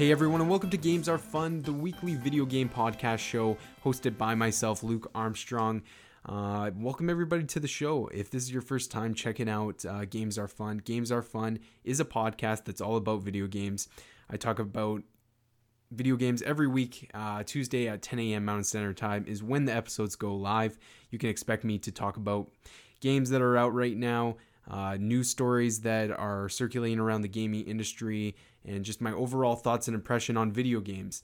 Hey everyone, and welcome to Games Are Fun, the weekly video game podcast show hosted by myself, Luke Armstrong. Uh, welcome everybody to the show. If this is your first time checking out uh, Games Are Fun, Games Are Fun is a podcast that's all about video games. I talk about video games every week. Uh, Tuesday at 10 a.m. Mountain Standard Time is when the episodes go live. You can expect me to talk about games that are out right now, uh, news stories that are circulating around the gaming industry, and just my overall thoughts and impression on video games.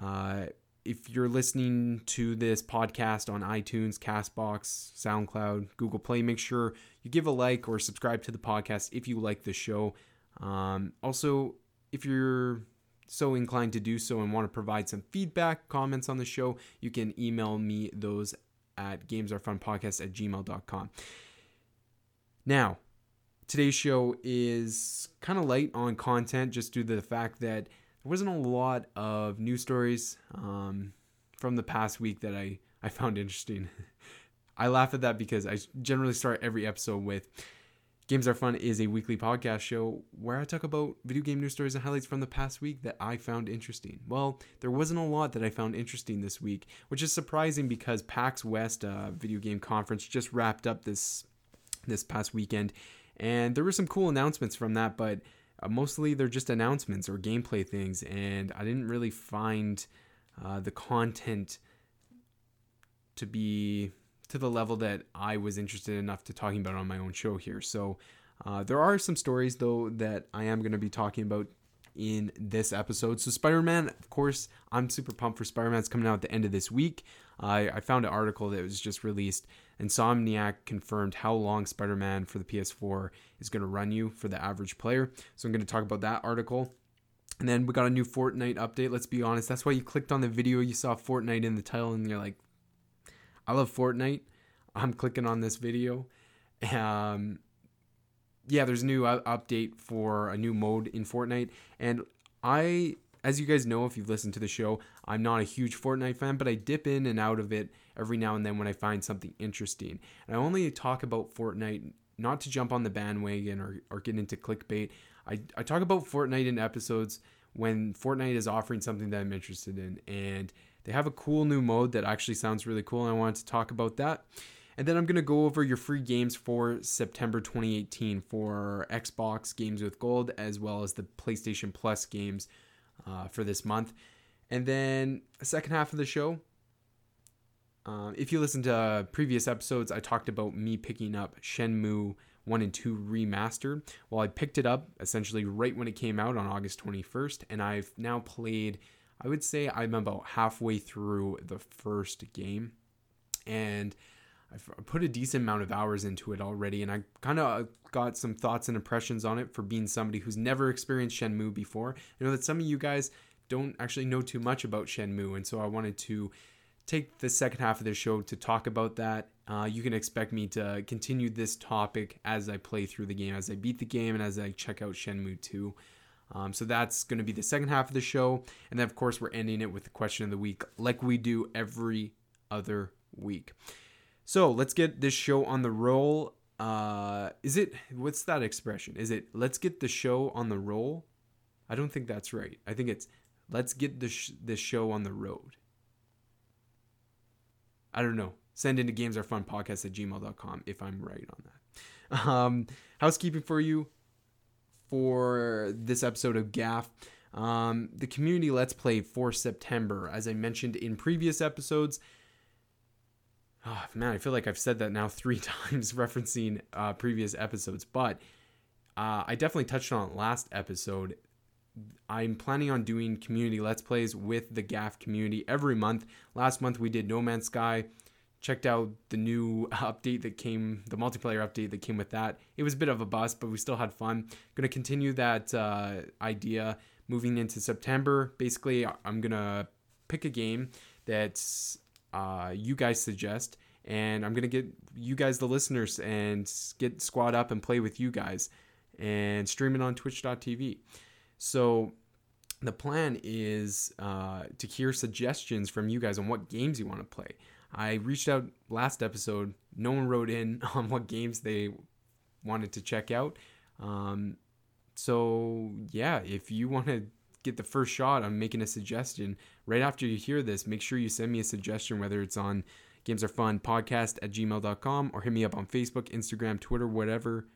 Uh, if you're listening to this podcast on iTunes, Castbox, SoundCloud, Google Play, make sure you give a like or subscribe to the podcast if you like the show. Um, also, if you're so inclined to do so and want to provide some feedback, comments on the show, you can email me those at gamesarefunpodcast at gmail.com. Now, today's show is kind of light on content just due to the fact that there wasn't a lot of news stories um, from the past week that I, I found interesting. I laugh at that because I generally start every episode with Games Are Fun is a weekly podcast show where I talk about video game news stories and highlights from the past week that I found interesting. Well, there wasn't a lot that I found interesting this week, which is surprising because PAX West uh, video game conference just wrapped up this this past weekend, and there were some cool announcements from that, but uh, mostly they're just announcements or gameplay things, and I didn't really find uh, the content to be to the level that I was interested enough to talking about on my own show here. So uh, there are some stories though that I am going to be talking about in this episode. So Spider-Man, of course, I'm super pumped for Spider-Man. It's coming out at the end of this week. I, I found an article that was just released. Insomniac confirmed how long Spider-Man for the PS4 is going to run you for the average player. So I'm going to talk about that article. And then we got a new Fortnite update. Let's be honest. That's why you clicked on the video. You saw Fortnite in the title, and you're like, I love Fortnite. I'm clicking on this video. Um, yeah, there's a new update for a new mode in Fortnite. And I, as you guys know, if you've listened to the show, I'm not a huge Fortnite fan, but I dip in and out of it every now and then when I find something interesting. And I only talk about Fortnite not to jump on the bandwagon or, or get into clickbait. I, I talk about Fortnite in episodes when Fortnite is offering something that I'm interested in. And they have a cool new mode that actually sounds really cool, and I wanted to talk about that. And then I'm going to go over your free games for September 2018 for Xbox Games with Gold, as well as the PlayStation Plus games uh, for this month. And then the second half of the show, uh, if you listen to previous episodes, I talked about me picking up Shenmue 1 and 2 remastered. Well, I picked it up essentially right when it came out on August 21st, and I've now played I would say I'm about halfway through the first game, and I've put a decent amount of hours into it already, and I kind of got some thoughts and impressions on it for being somebody who's never experienced Shenmue before. I know that some of you guys don't actually know too much about Shenmue, and so I wanted to take the second half of the show to talk about that. Uh, you can expect me to continue this topic as I play through the game, as I beat the game, and as I check out Shenmue 2. Um, so that's going to be the second half of the show. And then, of course, we're ending it with the question of the week, like we do every other week. So let's get this show on the roll. Uh, is it, what's that expression? Is it, let's get the show on the roll? I don't think that's right. I think it's, let's get the sh- this show on the road. I don't know. Send into games are fun podcast at gmail.com if I'm right on that. Um, housekeeping for you for this episode of GAF. Um, the community Let's Play for September. As I mentioned in previous episodes, oh, man, I feel like I've said that now three times referencing uh, previous episodes, but uh, I definitely touched on last episode. I'm planning on doing community Let's Plays with the GAF community every month. Last month we did No Man's Sky checked out the new update that came, the multiplayer update that came with that. It was a bit of a bust, but we still had fun. Going to continue that uh, idea moving into September. Basically, I'm going to pick a game that uh, you guys suggest, and I'm going to get you guys, the listeners, and get squad up and play with you guys and stream it on twitch.tv. So, the plan is uh, to hear suggestions from you guys on what games you want to play. I reached out last episode. No one wrote in on what games they wanted to check out. Um, so yeah, if you want to get the first shot on making a suggestion. Right after you hear this, make sure you send me a suggestion, whether it's on Games Are Fun podcast at gmail.com or hit me up on Facebook, Instagram, Twitter, whatever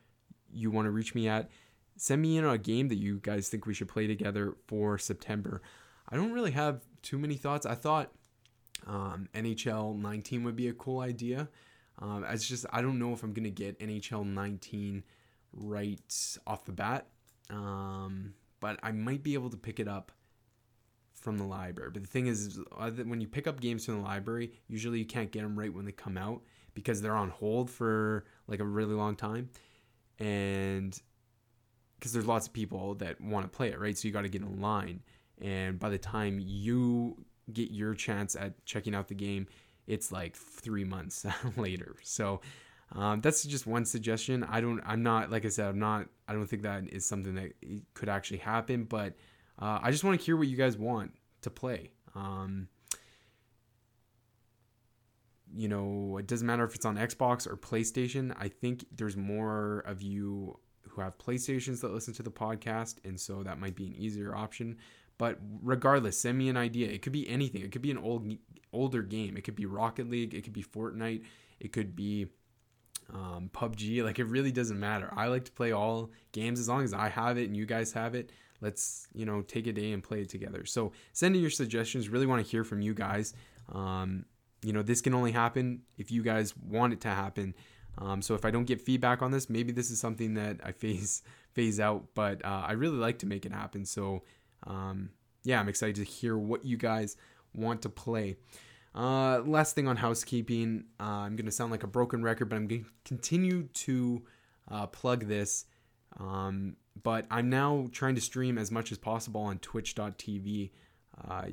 you want to reach me at. Send me in a game that you guys think we should play together for September. I don't really have too many thoughts. I thought um, NHL 19 would be a cool idea. Um, it's just I don't know if I'm gonna get NHL 19 right off the bat, um, but I might be able to pick it up from the library. But the thing is, when you pick up games from the library, usually you can't get them right when they come out because they're on hold for like a really long time, and because there's lots of people that want to play it, right? So you got to get in line, and by the time you get your chance at checking out the game, it's like three months later. So um, that's just one suggestion. I don't. I'm not like I said. I'm not. I don't think that is something that could actually happen. But uh, I just want to hear what you guys want to play. Um, you know, it doesn't matter if it's on Xbox or PlayStation. I think there's more of you who have PlayStations that listen to the podcast, and so that might be an easier option. But regardless, send me an idea. It could be anything. It could be an old older game. It could be Rocket League. It could be Fortnite. It could be um, PUBG. Like it really doesn't matter. I like to play all games as long as I have it and you guys have it. Let's you know take a day and play it together. So send in your suggestions. Really want to hear from you guys. Um, you know this can only happen if you guys want it to happen. Um, so if I don't get feedback on this, maybe this is something that I phase phase out. But uh, I really like to make it happen. So um, yeah, I'm excited to hear what you guys want to play. Uh, last thing on housekeeping, uh, I'm to sound like a broken record, but I'm to continue to uh, plug this. Um, but I'm now trying to stream as much as possible on twitch.tv. Uh,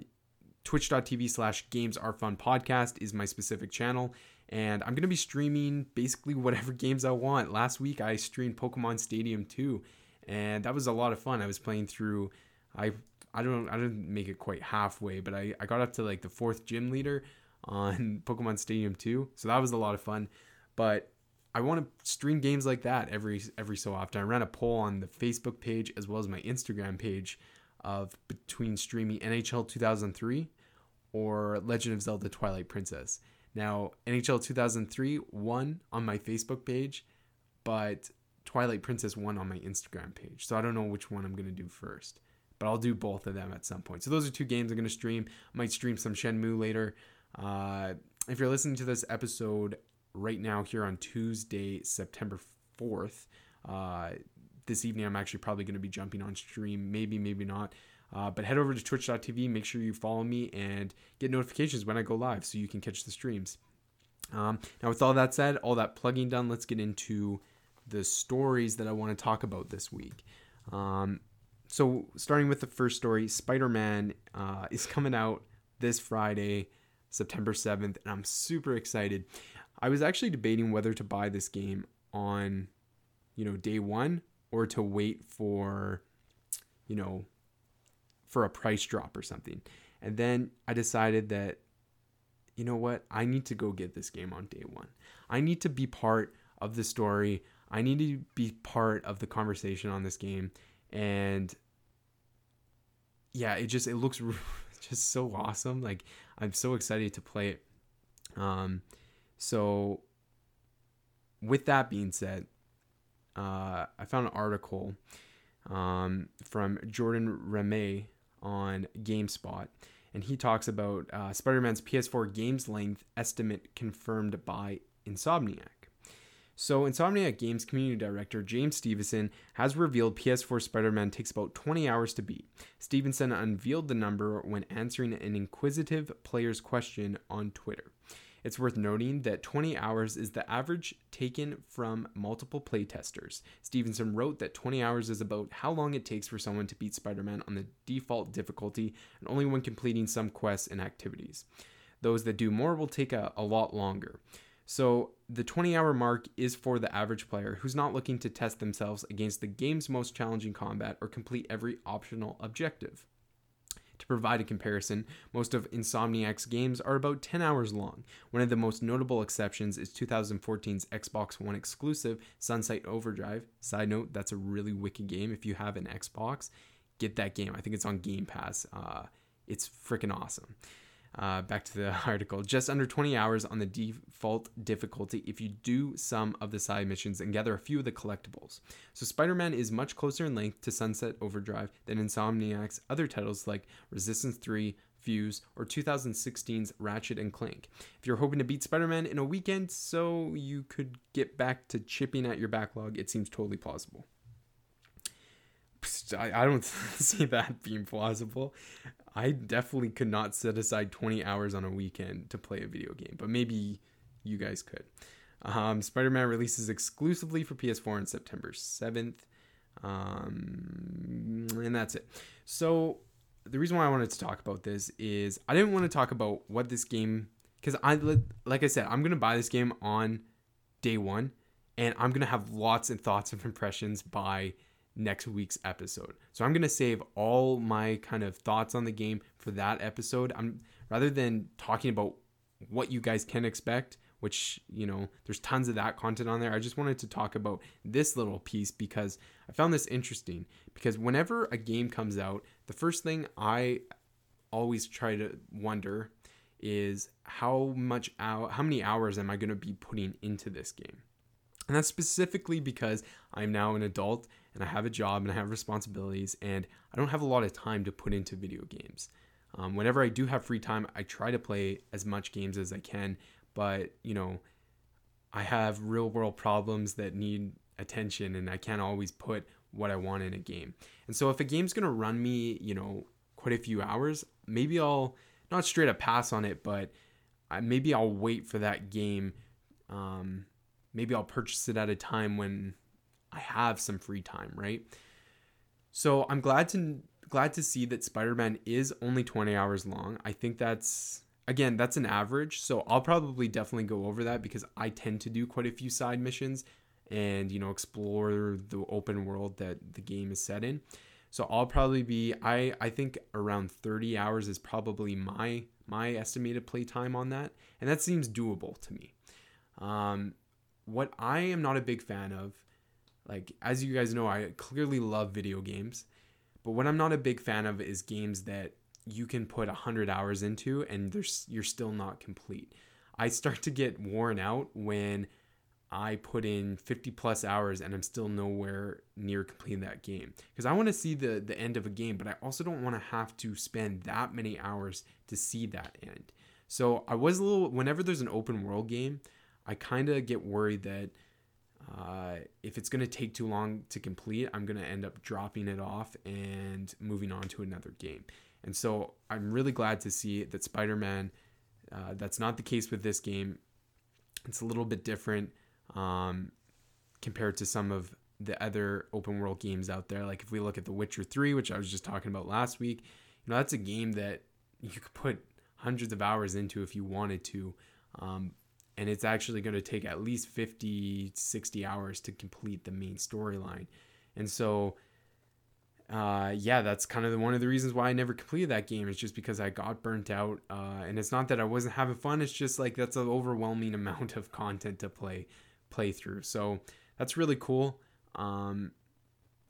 twitch.tv slash games are fun podcast is my specific channel. And I'm going to be streaming basically whatever games I want. Last week I streamed Pokemon Stadium 2, and that was a lot of fun. I was playing through, I I don't I didn't make it quite halfway, but I, I got up to like the fourth gym leader on Pokemon Stadium 2. So that was a lot of fun. But I want to stream games like that every every so often. I ran a poll on the Facebook page as well as my Instagram page of between streaming NHL 2003 or Legend of Zelda Twilight Princess. Now, NHL 2003 won on my Facebook page, but Twilight Princess won on my Instagram page. So I don't know which one I'm going to do first but I'll do both of them at some point. So those are two games I'm going to stream. I might stream some Shenmue later. Uh, if you're listening to this episode right now here on Tuesday, September 4th, uh, this evening I'm actually probably going to be jumping on stream. Maybe, maybe not. Uh, but head over to twitch.tv, make sure you follow me and get notifications when I go live so you can catch the streams. Um, now, with all that said, all that plugging done, let's get into the stories that I want to talk about this week. Um, so starting with the first story, Spider-Man uh, is coming out this Friday, September 7th, and I'm super excited. I was actually debating whether to buy this game on, you know, day one or to wait for, you know, for a price drop or something. And then I decided that, you know what, I need to go get this game on day one. I need to be part of the story. I need to be part of the conversation on this game and yeah, it just it looks just so awesome. Like I'm so excited to play it. Um, so with that being said, uh, I found an article um, from Jordan Ramée on GameSpot, and he talks about uh, Spider-Man's PS4 games length estimate confirmed by Insomniac. So, Insomniac Games community director James Stevenson has revealed PS4 Spider Man takes about 20 hours to beat. Stevenson unveiled the number when answering an inquisitive player's question on Twitter. It's worth noting that 20 hours is the average taken from multiple playtesters. Stevenson wrote that 20 hours is about how long it takes for someone to beat Spider Man on the default difficulty and only when completing some quests and activities. Those that do more will take a, a lot longer. So the 20 hour mark is for the average player who's not looking to test themselves against the game's most challenging combat or complete every optional objective. Provide a comparison, most of Insomniac's games are about 10 hours long. One of the most notable exceptions is 2014's Xbox One exclusive Sunset Overdrive. Side note, that's a really wicked game if you have an Xbox. get that game. I think it's on Game Pass. Uh, it's freaking awesome. Uh, back to the article. Just under 20 hours on the default difficulty if you do some of the side missions and gather a few of the collectibles. So, Spider Man is much closer in length to Sunset Overdrive than Insomniac's other titles like Resistance 3, Fuse, or 2016's Ratchet and Clank. If you're hoping to beat Spider Man in a weekend so you could get back to chipping at your backlog, it seems totally plausible. I, I don't see that being plausible. I definitely could not set aside 20 hours on a weekend to play a video game, but maybe you guys could. Um, Spider Man releases exclusively for PS4 on September 7th. Um, and that's it. So, the reason why I wanted to talk about this is I didn't want to talk about what this game, because I, like I said, I'm going to buy this game on day one, and I'm going to have lots and thoughts and impressions by next week's episode. So I'm going to save all my kind of thoughts on the game for that episode. I'm rather than talking about what you guys can expect, which, you know, there's tons of that content on there. I just wanted to talk about this little piece because I found this interesting because whenever a game comes out, the first thing I always try to wonder is how much how many hours am I going to be putting into this game? And that's specifically because I'm now an adult and I have a job and I have responsibilities and I don't have a lot of time to put into video games. Um, whenever I do have free time, I try to play as much games as I can, but you know, I have real world problems that need attention and I can't always put what I want in a game. And so if a game's going to run me, you know, quite a few hours, maybe I'll not straight up pass on it, but I, maybe I'll wait for that game um, maybe I'll purchase it at a time when I have some free time, right? So I'm glad to glad to see that Spider-Man is only 20 hours long. I think that's again, that's an average. So I'll probably definitely go over that because I tend to do quite a few side missions and, you know, explore the open world that the game is set in. So I'll probably be I I think around 30 hours is probably my my estimated play time on that, and that seems doable to me. Um, what I am not a big fan of, like as you guys know, I clearly love video games, but what I'm not a big fan of is games that you can put 100 hours into and there's you're still not complete. I start to get worn out when I put in 50 plus hours and I'm still nowhere near completing that game because I want to see the the end of a game, but I also don't want to have to spend that many hours to see that end. So I was a little whenever there's an open world game, I kind of get worried that uh, if it's going to take too long to complete, I'm going to end up dropping it off and moving on to another game. And so I'm really glad to see that Spider Man, uh, that's not the case with this game. It's a little bit different um, compared to some of the other open world games out there. Like if we look at The Witcher 3, which I was just talking about last week, you know, that's a game that you could put hundreds of hours into if you wanted to. Um, and it's actually going to take at least 50 60 hours to complete the main storyline and so uh, yeah that's kind of the, one of the reasons why i never completed that game is just because i got burnt out uh, and it's not that i wasn't having fun it's just like that's an overwhelming amount of content to play play through so that's really cool um,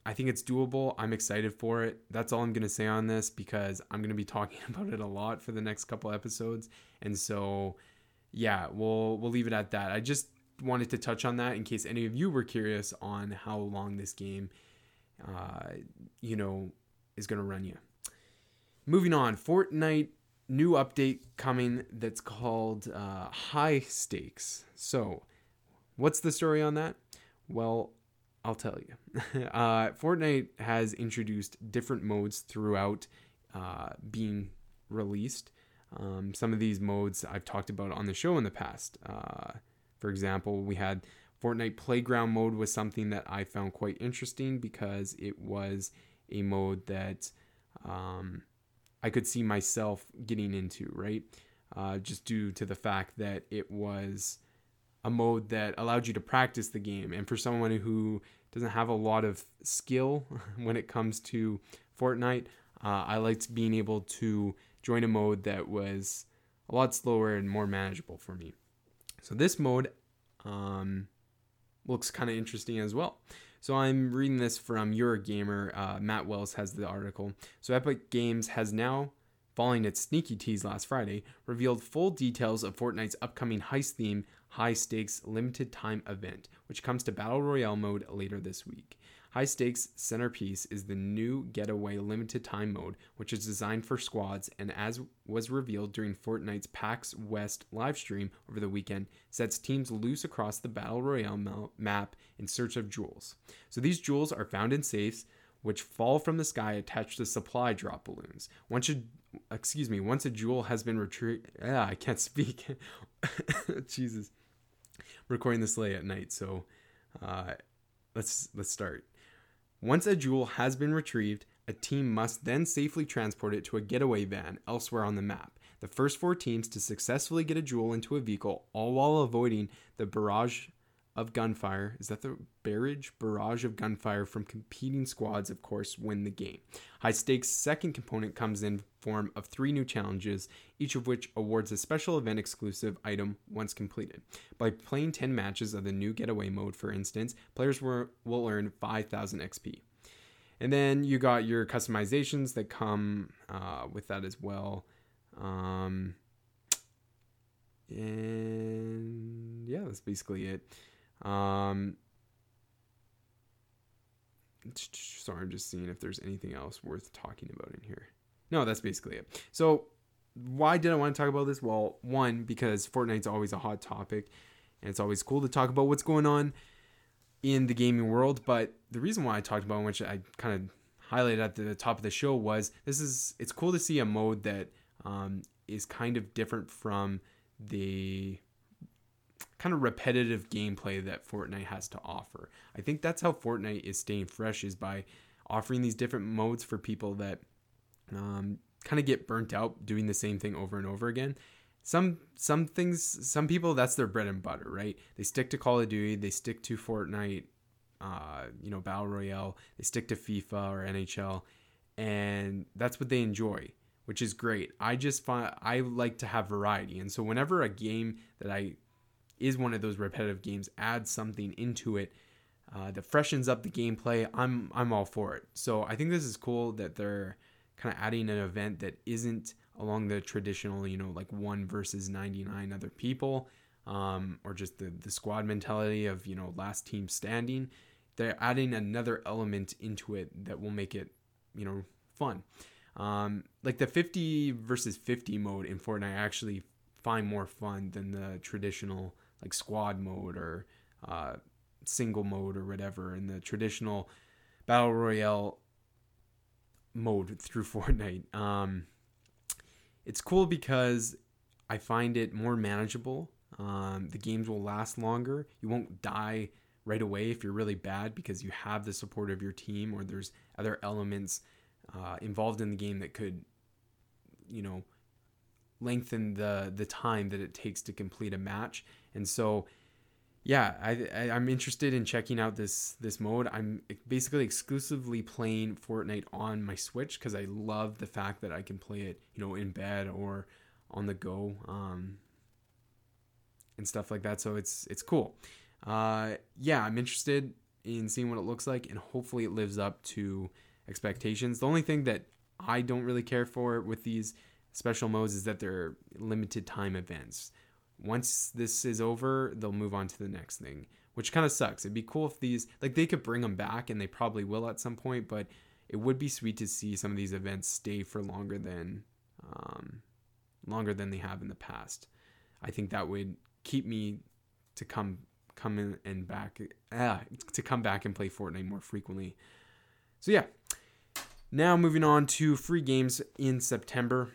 I think it's doable. I'm excited for it. That's all I'm going to say on this because I'm going to be talking about it a lot for the next couple episodes. And so yeah, we'll we'll leave it at that. I just wanted to touch on that in case any of you were curious on how long this game, uh, you know, is going to run you. Moving on, Fortnite new update coming that's called uh, High Stakes. So, what's the story on that? Well, I'll tell you. uh, Fortnite has introduced different modes throughout uh, being released. Um, some of these modes I've talked about on the show in the past. Uh, for example, we had Fortnite Playground mode was something that I found quite interesting because it was a mode that um, I could see myself getting into, right? Uh, just due to the fact that it was a mode that allowed you to practice the game. And for someone who doesn't have a lot of skill when it comes to Fortnite, uh, I liked being able to join a mode that was a lot slower and more manageable for me. So this mode um, looks kind of interesting as well. So I'm reading this from Eurogamer. Uh, Matt Wales has the article. So Epic Games has now, following its sneaky tease last Friday, revealed full details of Fortnite's upcoming heist theme, high stakes limited time event, which comes to Battle Royale mode later this week. High Stakes Centerpiece is the new Getaway limited time mode, which is designed for squads and, as was revealed during Fortnite's PAX West livestream over the weekend, sets teams loose across the Battle Royale map in search of jewels. So these jewels are found in safes, which fall from the sky attached to supply drop balloons. Once a, excuse me, once a jewel has been retrieved, yeah, I can't speak. Jesus, recording this late at night, so uh, let's let's start. Once a jewel has been retrieved, a team must then safely transport it to a getaway van elsewhere on the map. The first four teams to successfully get a jewel into a vehicle, all while avoiding the barrage of gunfire. Is that the barrage? Barrage of gunfire from competing squads, of course, win the game. High stakes second component comes in form of three new challenges, each of which awards a special event exclusive item once completed. By playing 10 matches of the new getaway mode, for instance, players will, will earn 5,000 XP. And then you got your customizations that come uh, with that as well. Um, and yeah, that's basically it. Um, sorry, I'm just seeing if there's anything else worth talking about in here. No, that's basically it. So, why did I want to talk about this? Well, one, because Fortnite's always a hot topic, and it's always cool to talk about what's going on in the gaming world. But the reason why I talked about it, which I kind of highlighted at the top of the show, was this is it's cool to see a mode that um, is kind of different from the kind of repetitive gameplay that Fortnite has to offer. I think that's how Fortnite is staying fresh is by offering these different modes for people that um, kind of get burnt out doing the same thing over and over again. Some some things some people that's their bread and butter, right? They stick to Call of Duty, they stick to Fortnite, uh, you know, Battle Royale, they stick to FIFA or NHL, and that's what they enjoy, which is great. I just find I like to have variety, and so whenever a game that I is one of those repetitive games, add something into it uh, that freshens up the gameplay, I'm I'm all for it. So I think this is cool that they're kind of adding an event that isn't along the traditional, you know, like one versus 99 other people, um, or just the the squad mentality of you know last team standing. They're adding another element into it that will make it, you know, fun. Um, like the 50 versus 50 mode in Fortnite, I actually find more fun than the traditional like squad mode or uh, single mode or whatever in the traditional battle royale mode through Fortnite. Um, it's cool because I find it more manageable. Um, the games will last longer. You won't die right away if you're really bad because you have the support of your team or there's other elements uh, involved in the game that could, you know, lengthen the the time that it takes to complete a match. And so, yeah, I, I am interested in checking out this this mode. I'm basically exclusively playing Fortnite on my Switch because I love the fact that I can play it, you know, in bed or on the go, um, and stuff like that. So it's it's cool. Uh, yeah, I'm interested in seeing what it looks like, and hopefully it lives up to expectations. The only thing that I don't really care for with these special modes is that they're limited time events. Once this is over, they'll move on to the next thing, which kind of sucks. It'd be cool if these, like, they could bring them back, and they probably will at some point, but it would be sweet to see some of these events stay for longer than, um, longer than they have in the past. I think that would keep me to come come in and back ah, to come back and play Fortnite more frequently. So yeah. Now moving on to free games in September.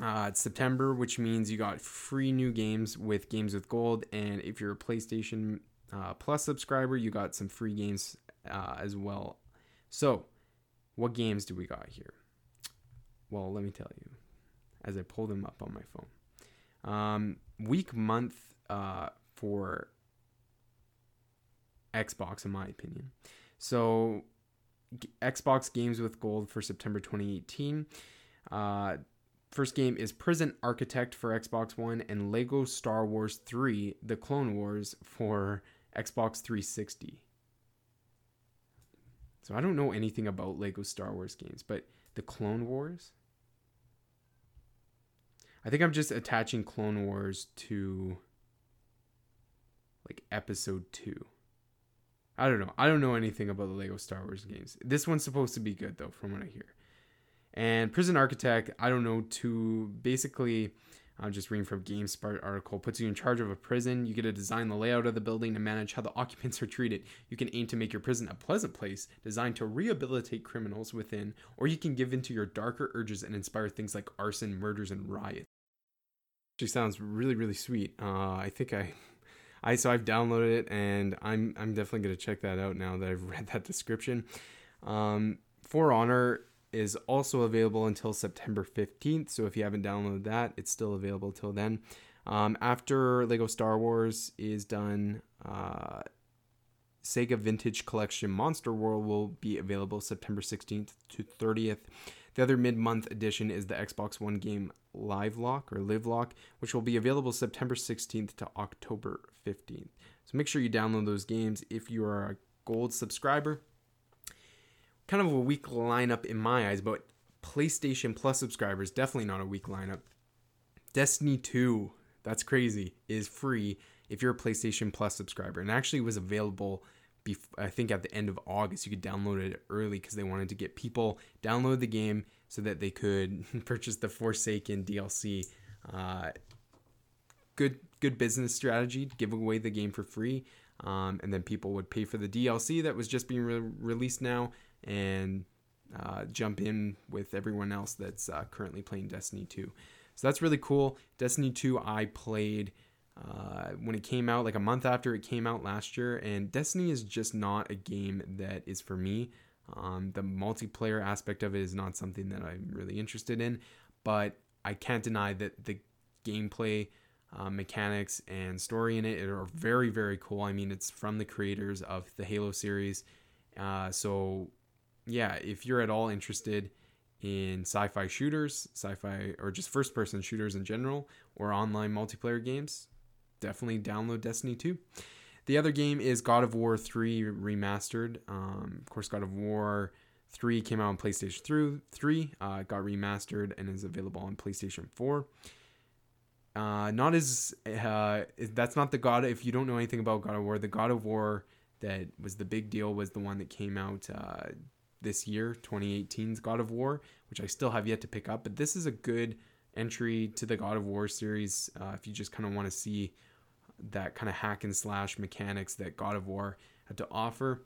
Uh, it's September, which means you got free new games with Games with Gold, and if you're a PlayStation uh, Plus subscriber, you got some free games uh, as well. So, what games do we got here? Well, let me tell you, as I pull them up on my phone. Um, week month uh, for Xbox, in my opinion. So, Xbox Games with Gold for September 2018. First game is Prison Architect for Xbox One and Lego Star Wars 3 The Clone Wars for Xbox 360. So I don't know anything about Lego Star Wars games, but the Clone Wars. I think I'm just attaching Clone Wars to like episode 2. I don't know. I don't know anything about the Lego Star Wars games. This one's supposed to be good though, from what I hear. And Prison Architect, I don't know. To basically, I'm just reading from GameSpot article, puts you in charge of a prison. You get to design the layout of the building and manage how the occupants are treated. You can aim to make your prison a pleasant place, designed to rehabilitate criminals within, or you can give in to your darker urges and inspire things like arson, murders, and riots. Actually, sounds really, really sweet. Uh, I think I I so I've downloaded it and I'm I'm definitely gonna check that out now that I've read that description. Um, For Honor is also available until September 15th, so if you haven't downloaded that, it's still available till then. Um, after Lego Star Wars is done, uh, Sega Vintage Collection Monster World will be available September 16th to 30th. The other mid month edition is the Xbox One game Live Lock or Live Lock, which will be available September 16th to October 15th. So make sure you download those games if you are a gold subscriber. Kind of a weak lineup in my eyes, but PlayStation Plus subscribers, definitely not a weak lineup. Destiny 2, that's crazy, is free if you're a PlayStation Plus subscriber and actually was available I think at the end of August you could download it early because they wanted to get people download the game so that they could purchase the Forsaken DLC. Uh, good good business strategy, give away the game for free, um, and then people would pay for the DLC that was just being re- released now and uh, jump in with everyone else that's uh, currently playing Destiny 2. So that's really cool. Destiny 2 I played uh, when it came out, like a month after it came out last year. And Destiny is just not a game that is for me. Um, the multiplayer aspect of it is not something that I'm really interested in, but I can't deny that the gameplay uh, mechanics and story in it are very, very cool. I mean, it's from the creators of the Halo series. Uh, so, yeah, if you're at all interested in sci fi shooters, sci fi, or just first person shooters in general, or online multiplayer games, definitely download Destiny 2. The other game is God of War 3 remastered. Um, of course, God of War 3 came out on PlayStation 3, uh, got remastered, and is available on PlayStation 4. Uh, not as uh, that's not the God. If you don't know anything about God of War, the God of War that was the big deal was the one that came out uh, this year, 2018's God of War, which I still have yet to pick up. But this is a good entry to the God of War series uh, if you just kind of want to see that kind of hack and slash mechanics that God of War had to offer.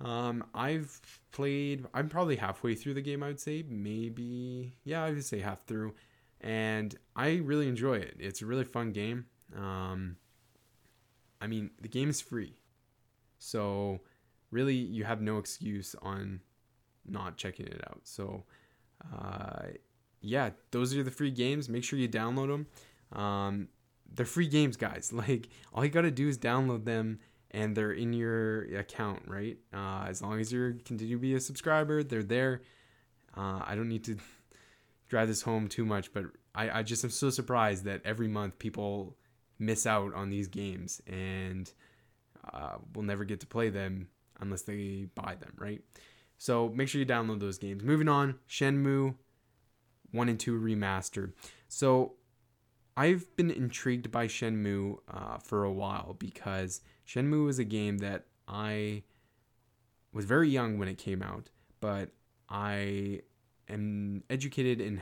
Um, I've played, I'm probably halfway through the game, I would say. Maybe, yeah, I would say half through. And I really enjoy it. It's a really fun game. Um, I mean, the game is free. So, really, you have no excuse on not checking it out. So, uh, yeah, those are the free games. Make sure you download them. Um, they're free games, guys. Like all you gotta do is download them, and they're in your account, right? Uh, as long as you continue to be a subscriber, they're there. Uh, I don't need to drive this home too much, but I, I just am so surprised that every month people miss out on these games and uh, will never get to play them unless they buy them, right? So make sure you download those games. Moving on, Shenmue 1 and 2 remastered. So I've been intrigued by Shenmue uh, for a while because Shenmue was a game that I was very young when it came out, but I am educated in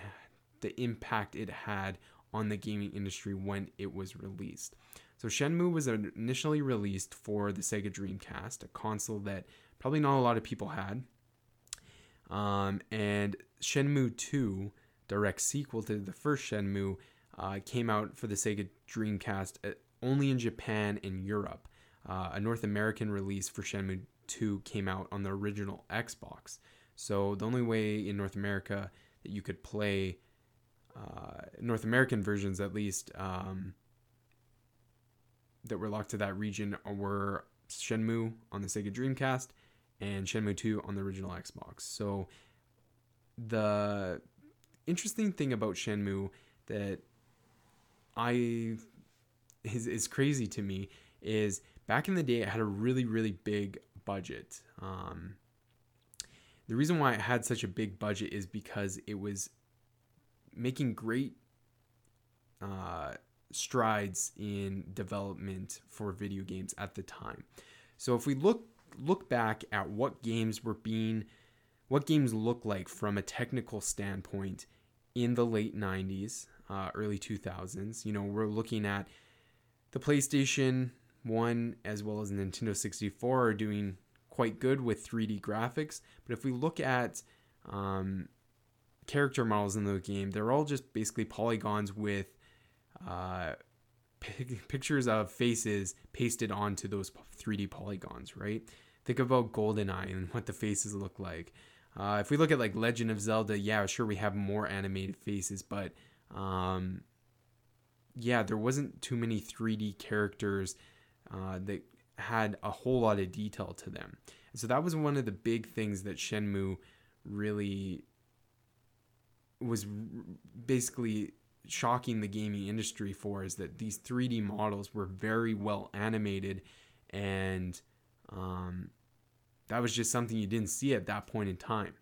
the impact it had on the gaming industry when it was released. So Shenmue was initially released for the Sega Dreamcast, a console that probably not a lot of people had. Um, and Shenmue 2, direct sequel to the first Shenmue, uh, came out for the Sega Dreamcast uh, only in Japan and Europe. Uh, a North American release for Shenmue 2 came out on the original Xbox. So the only way in North America that you could play uh, North American versions, at least, um, that were locked to that region were Shenmue on the Sega Dreamcast and Shenmue 2 on the original Xbox. So the interesting thing about Shenmue that I is is crazy to me is back in the day it had a really really big budget. Um, the reason why it had such a big budget is because it was making great uh, strides in development for video games at the time. So if we look look back at what games were being what games look like from a technical standpoint in the late 90s, uh, early 2000s, you know, we're looking at the PlayStation 1 as well as Nintendo 64 are doing quite good with 3D graphics. But if we look at um, character models in the game, they're all just basically polygons with uh, pictures of faces pasted onto those 3D polygons, right? Think about GoldenEye and what the faces look like. Uh, if we look at like Legend of Zelda, yeah, sure, we have more animated faces, but um, yeah, there wasn't too many 3D characters uh, that had a whole lot of detail to them. So that was one of the big things that Shenmue really was basically shocking the gaming industry for is that these 3D models were very well animated and um, that was just something you didn't see at that point in time.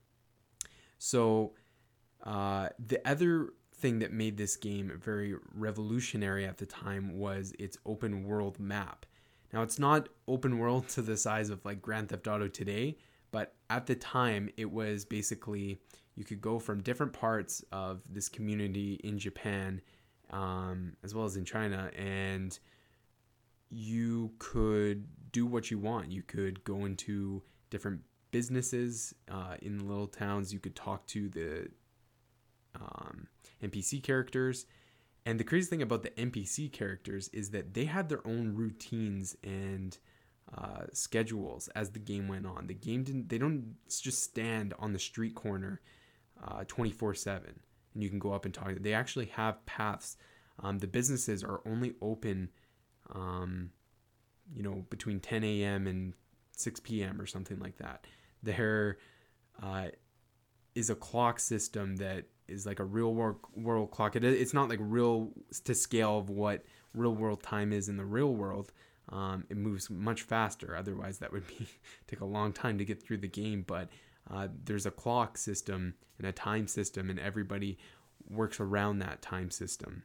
So uh, the other thing that made this game very revolutionary at the time was its open world map. Now it's not open world to the size of like Grand Theft Auto today, but at the time it was basically you could go from different parts of this community in Japan um, as well as in China and you could do what you want. You could go into different businesses uh, in little towns. You could talk to the um, NPC characters. And the crazy thing about the NPC characters is that they had their own routines and uh, schedules as the game went on. The game didn't, they don't just stand on the street corner uh, 24 7 and you can go up and talk. They actually have paths. Um, the businesses are only open, um, you know, between 10 a.m. and 6 p.m. or something like that. There uh, is a clock system that is like a real world, world clock. It, it's not like real to scale of what real world time is in the real world. Um, it moves much faster. Otherwise, that would be take a long time to get through the game. But uh, there's a clock system and a time system, and everybody works around that time system.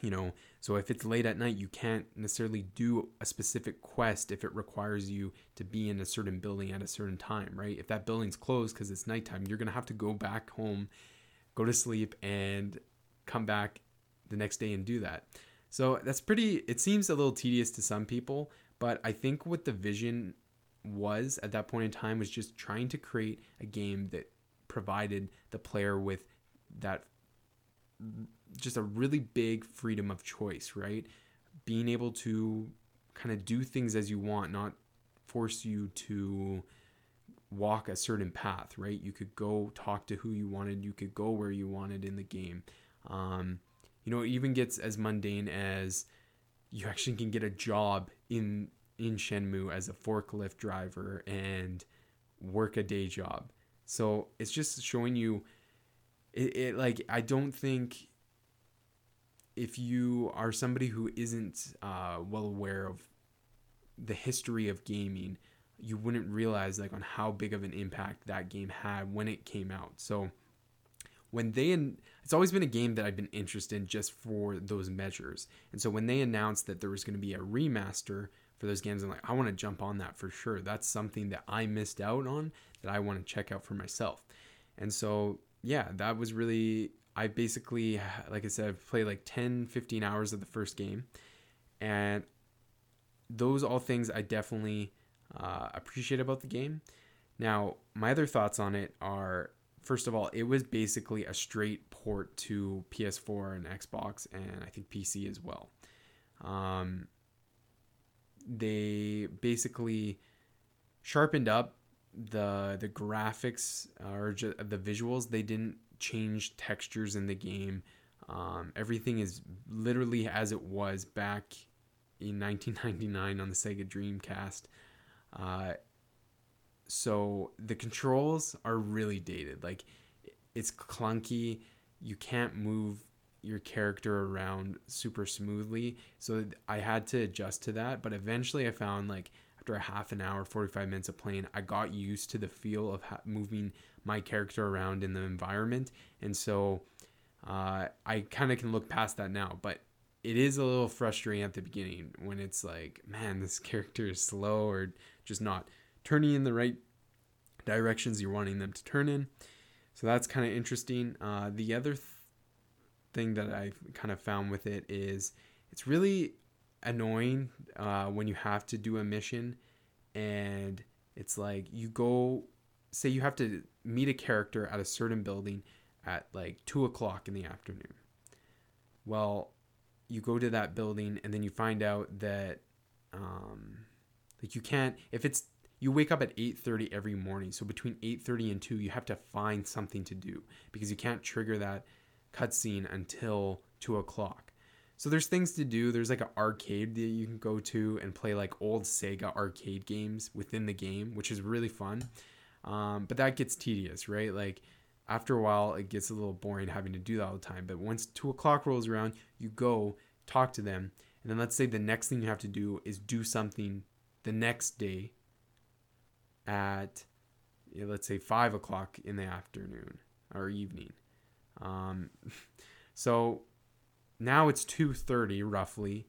You know, so if it's late at night, you can't necessarily do a specific quest if it requires you to be in a certain building at a certain time, right? If that building's closed because it's nighttime, you're gonna have to go back home go to sleep, and come back the next day and do that. So that's pretty, it seems a little tedious to some people, but I think what the vision was at that point in time was just trying to create a game that provided the player with that just a really big freedom of choice, right? Being able to kind of do things as you want, not force you to walk a certain path, right? You could go talk to who you wanted, you could go where you wanted in the game. Um, you know, it even gets as mundane as you actually can get a job in in Shenmue as a forklift driver and work a day job. So it's just showing you it, it like I don't think if you are somebody who isn't uh, well aware of the history of gaming, you wouldn't realize like on how big of an impact that game had when it came out. So when they it's always been a game that I've been interested in just for those measures. And so when they announced that there was going to be a remaster for those games, I'm like, I want to jump on that for sure. That's something that I missed out on that I want to check out for myself. And so yeah, that was really I basically like I said, I've played like 10, 15 hours of the first game. And those all things I definitely uh, appreciate about the game. Now, my other thoughts on it are first of all, it was basically a straight port to PS4 and Xbox, and I think PC as well. Um, they basically sharpened up the the graphics or just the visuals. They didn't change textures in the game. Um, everything is literally as it was back in 1999 on the Sega Dreamcast. Uh, so the controls are really dated. Like it's clunky. You can't move your character around super smoothly. So I had to adjust to that. But eventually I found like after a half an hour, 45 minutes of playing, I got used to the feel of ha- moving my character around in the environment. And so uh, I kind of can look past that now. But it is a little frustrating at the beginning when it's like, man, this character is slow or just not turning in the right directions you're wanting them to turn in. So that's kind of interesting. Uh, the other th- thing that I kind of found with it is it's really annoying uh, when you have to do a mission and it's like you go, say you have to meet a character at a certain building at like two o'clock in the afternoon. Well, you go to that building and then you find out that um, like you can't if it's you wake up at 8.30 every morning so between 8.30 and 2 you have to find something to do because you can't trigger that cutscene until 2 o'clock. So there's things to do. There's like an arcade that you can go to and play like old sega arcade games within the game which is really fun. Um, but that gets tedious right? Like after a while it gets a little boring having to do that all the time. But once 2 o'clock rolls around you go talk to them. And then let's say the next thing you have to do is do something the next day at let's say five o'clock in the afternoon or evening. Um, so now it's two thirty roughly.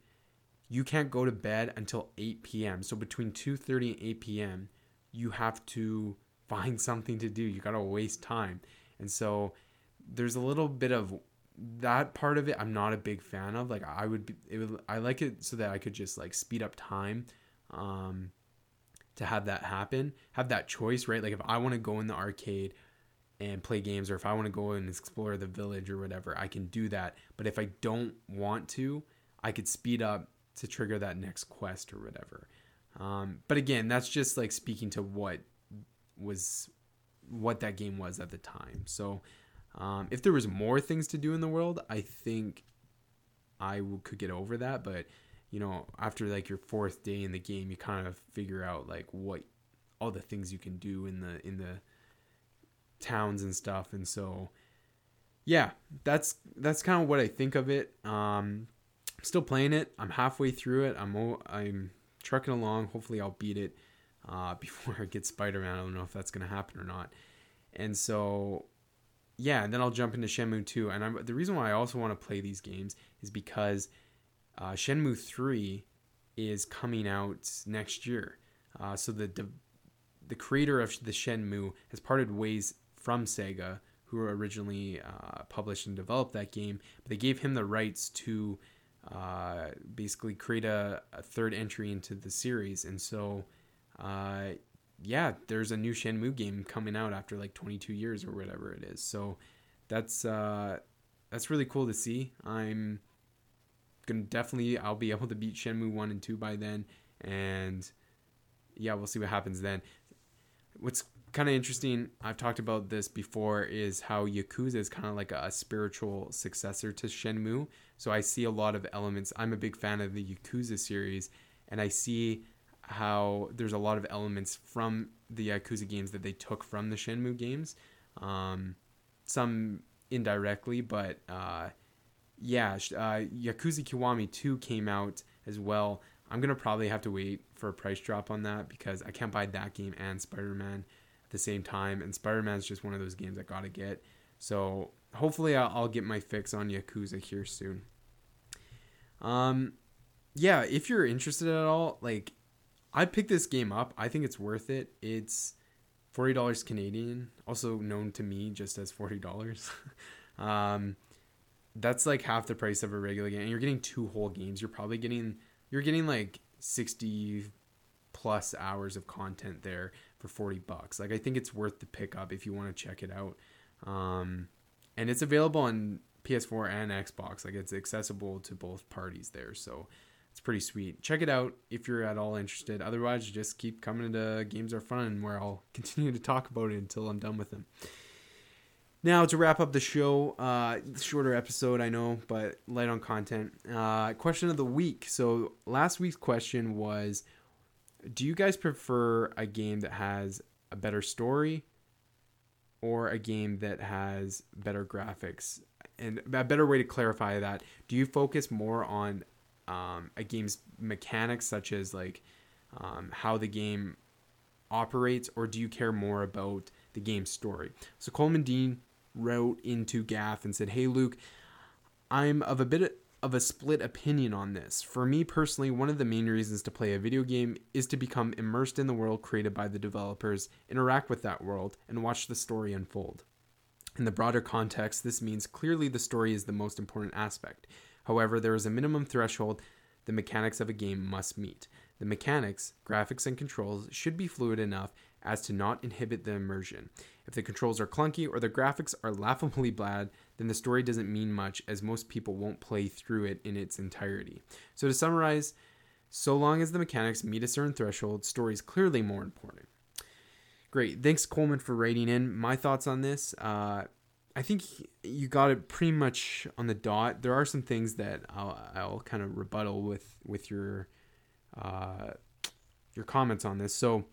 You can't go to bed until eight p.m. So between two thirty and eight p.m., you have to find something to do. You gotta waste time, and so there's a little bit of that part of it. I'm not a big fan of. Like I would, be, would, I like it so that I could just like speed up time. Um, to have that happen, have that choice, right? Like if I want to go in the arcade and play games or if I want to go and explore the village or whatever, I can do that. But if I don't want to, I could speed up to trigger that next quest or whatever. Um, but again, that's just like speaking to what was what that game was at the time. So um, if there was more things to do in the world, I think I could get over that. But you know, after like your fourth day in the game, you kind of figure out like what all the things you can do in the in the towns and stuff. And so yeah, that's that's kind of what I think of it. Um I'm still playing it. I'm halfway through it. I'm I'm trucking along. Hopefully I'll beat it uh, before I get Spider-Man. I don't know if that's to happen or not. And so yeah, and then I'll jump into Shenmue 2. And I'm, the reason why I also want to play these games is because uh, Shenmue 3 is coming out next year. Uh, so the, the the creator of the Shenmue has parted ways from Sega, who originally uh, published and developed that game. But they gave him the rights to uh, basically create a, a, third entry into the series. And so, uh, yeah, there's a new Shenmue game coming out after like 22 years or whatever it is. So that's uh, that's really cool to see. I'm gonna definitely I'll be able to beat Shenmue one and two by then, and yeah, we'll see what happens then. What's kind of interesting, I've talked about this before, is how Yakuza is kind of like a, spiritual successor to Shenmue. So I see a lot of elements. I'm a big fan of the Yakuza series, and I see how there's a lot of elements from the Yakuza games that they took from the Shenmue games. Um, some indirectly, but uh, yeah, uh, Yakuza Kiwami 2 came out as well. I'm going to probably have to wait for a price drop on that because I can't buy that game and Spider Man at the same time. And Spider Man is just one of those games I got to get. So hopefully I'll, I'll, get my fix on Yakuza here soon. Um, yeah, if you're interested at all, like, I picked this game up. I think it's worth it. It's $40 Canadian, also known to me just as $40. um, that's like half the price of a regular game. And you're getting two whole games. You're probably getting you're getting like 60 plus hours of content there for 40 bucks. Like I think it's worth the pickup if you want to check it out. Um, and it's available on PS4 and Xbox. Like it's accessible to both parties there. So it's pretty sweet. Check it out if you're at all interested. Otherwise, just keep coming to Games Are Fun where I'll continue to talk about it until I'm done with them. Now to wrap up the show, uh, shorter episode I know, but light on content. Uh, question of the week. So last week's question was, do you guys prefer a game that has a better story, or a game that has better graphics? And a better way to clarify that: do you focus more on um, a game's mechanics, such as like um, how the game operates, or do you care more about the game's story? So Coleman Dean wrote into Gaff and said, Hey, Luke, I'm of a bit of a split opinion on this. For me personally, one of the main reasons to play a video game is to become immersed in the world created by the developers, interact with that world, and watch the story unfold. In the broader context, this means clearly the story is the most important aspect. However, there is a minimum threshold the mechanics of a game must meet. The mechanics, graphics, and controls should be fluid enough as to not inhibit the immersion. If the controls are clunky or the graphics are laughably bad, then the story doesn't mean much as most people won't play through it in its entirety. So, to summarize, so long as the mechanics meet a certain threshold, story is clearly more important. Great. Thanks, Coleman, for writing in. My thoughts on this. Uh, I think you got it pretty much on the dot. There are some things that I'll, I'll kind of rebuttal with with your uh, your comments on this. So,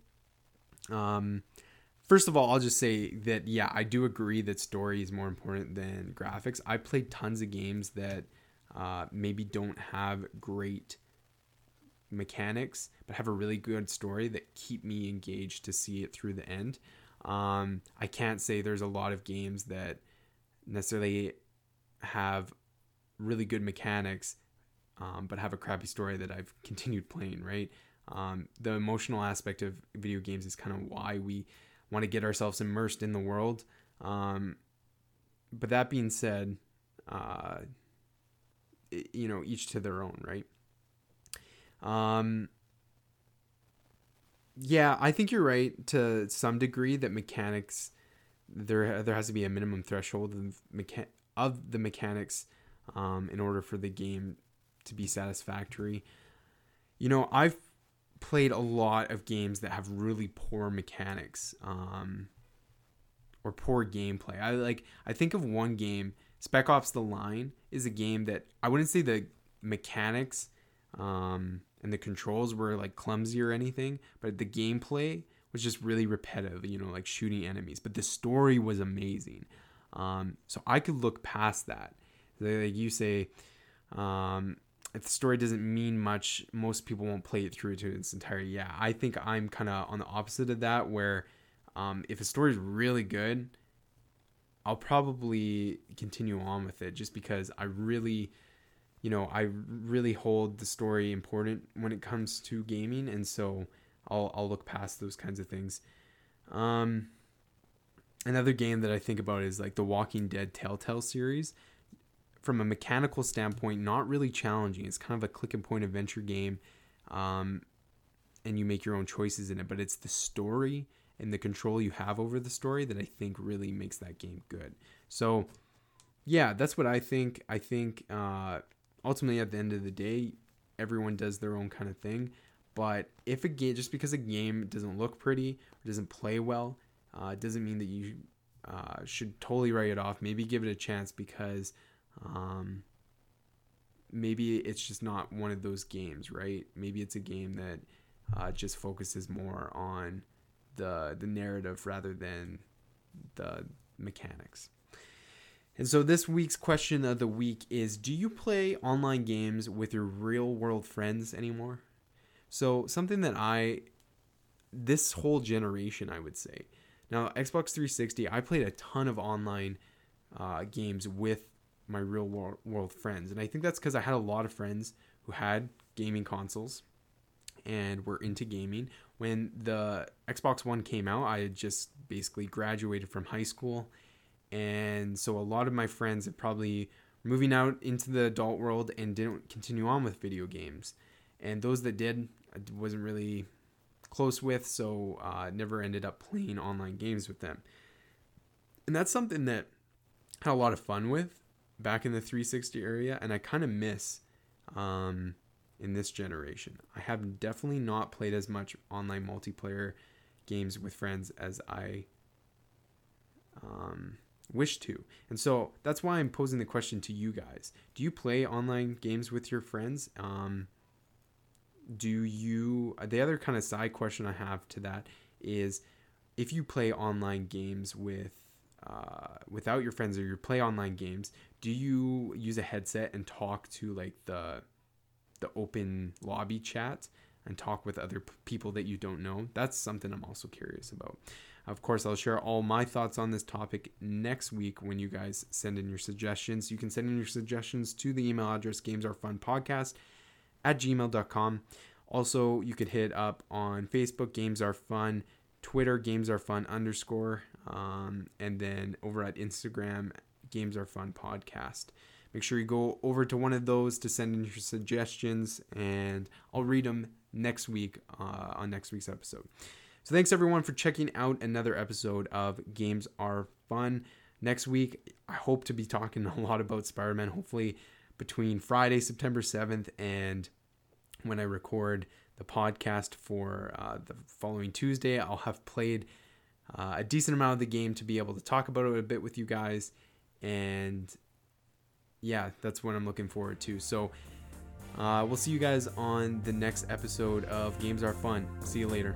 um, first of all, I'll just say that yeah, I do agree that story is more important than graphics. I played tons of games that uh, maybe don't have great mechanics, but have a really good story that keep me engaged to see it through the end. Um, I can't say there's a lot of games that necessarily have really good mechanics, um, but have a crappy story that I've continued playing, right? Um, the emotional aspect of video games is kind of why we want to get ourselves immersed in the world. Um, but that being said, uh, you know, each to their own, right? Um, yeah, I think you're right to some degree that mechanics there there has to be a minimum threshold of, mecha- of the mechanics um, in order for the game to be satisfactory. You know, I've played a lot of games that have really poor mechanics um, or poor gameplay. I like I think of one game, Spec Ops: The Line, is a game that I wouldn't say the mechanics um, and the controls were like clumsy or anything, but the gameplay was just really repetitive, you know, like shooting enemies. But the story was amazing. Um, so I could look past that. Like you say, um, if the story doesn't mean much, most people won't play it through to its entirety. Yeah, I think I'm kind of on the opposite of that, where um, if a story is really good, I'll probably continue on with it just because I really, you know, I really hold the story important when it comes to gaming, and so I'll I'll look past those kinds of things. Um, another game that I think about is like the Walking Dead Telltale series. From a mechanical standpoint, not really challenging. It's kind of a click and point adventure game, um, and you make your own choices in it. But it's the story and the control you have over the story that I think really makes that game good. So, yeah, that's what I think. I think uh, ultimately, at the end of the day, everyone does their own kind of thing. But if a game, just because a game doesn't look pretty or doesn't play well, uh, doesn't mean that you uh, should totally write it off. Maybe give it a chance because um, maybe it's just not one of those games, right? Maybe it's a game that uh, just focuses more on the the narrative rather than the mechanics. And so this week's question of the week is do you play online games with your real world friends anymore? So something that I this whole generation, I would say. Now, Xbox 360, I played a ton of online uh, games with my real world, world friends, and I think that's because I had a lot of friends who had gaming consoles and were into gaming. When the Xbox One came out, I had just basically graduated from high school, and so a lot of my friends had probably moving out into the adult world and didn't continue on with video games. And those that did, I wasn't really close with, so uh, never ended up playing online games with them. And that's something that I had a lot of fun with back in the 360 area, and I kind of miss um, in this generation. I have definitely not played as much online multiplayer games with friends as I um, wish to. And so that's why I'm posing the question to you guys. Do you play online games with your friends? Um, do you the other kind of side question i have to that is if you play online games with uh, without your friends or you play online games do you use a headset and talk to like the the open lobby chat and talk with other p- people that you don't know. That's something I'm also curious about. Of course, I'll share all my thoughts on this topic next week when you guys send in your suggestions. You can send in your suggestions to the email address gamesarefunpodcast at gmail.com. Also, you could hit up on Facebook, Games Are Fun, Twitter, Games Are Fun underscore, um, and then over at Instagram, Games Are Fun Podcast. Make sure you go over to one of those to send in your suggestions, and I'll read them next week uh, on next week's episode. So thanks everyone for checking out another episode of Games Are Fun. Next week, I hope to be talking a lot about Spider Man. Hopefully, between Friday, September 7th, and when I record the podcast for uh, the following Tuesday, I'll have played uh, a decent amount of the game to be able to talk about it a bit with you guys. And yeah, that's what I'm looking forward to. So uh, we'll see you guys on the next episode of Games Are Fun. See you later.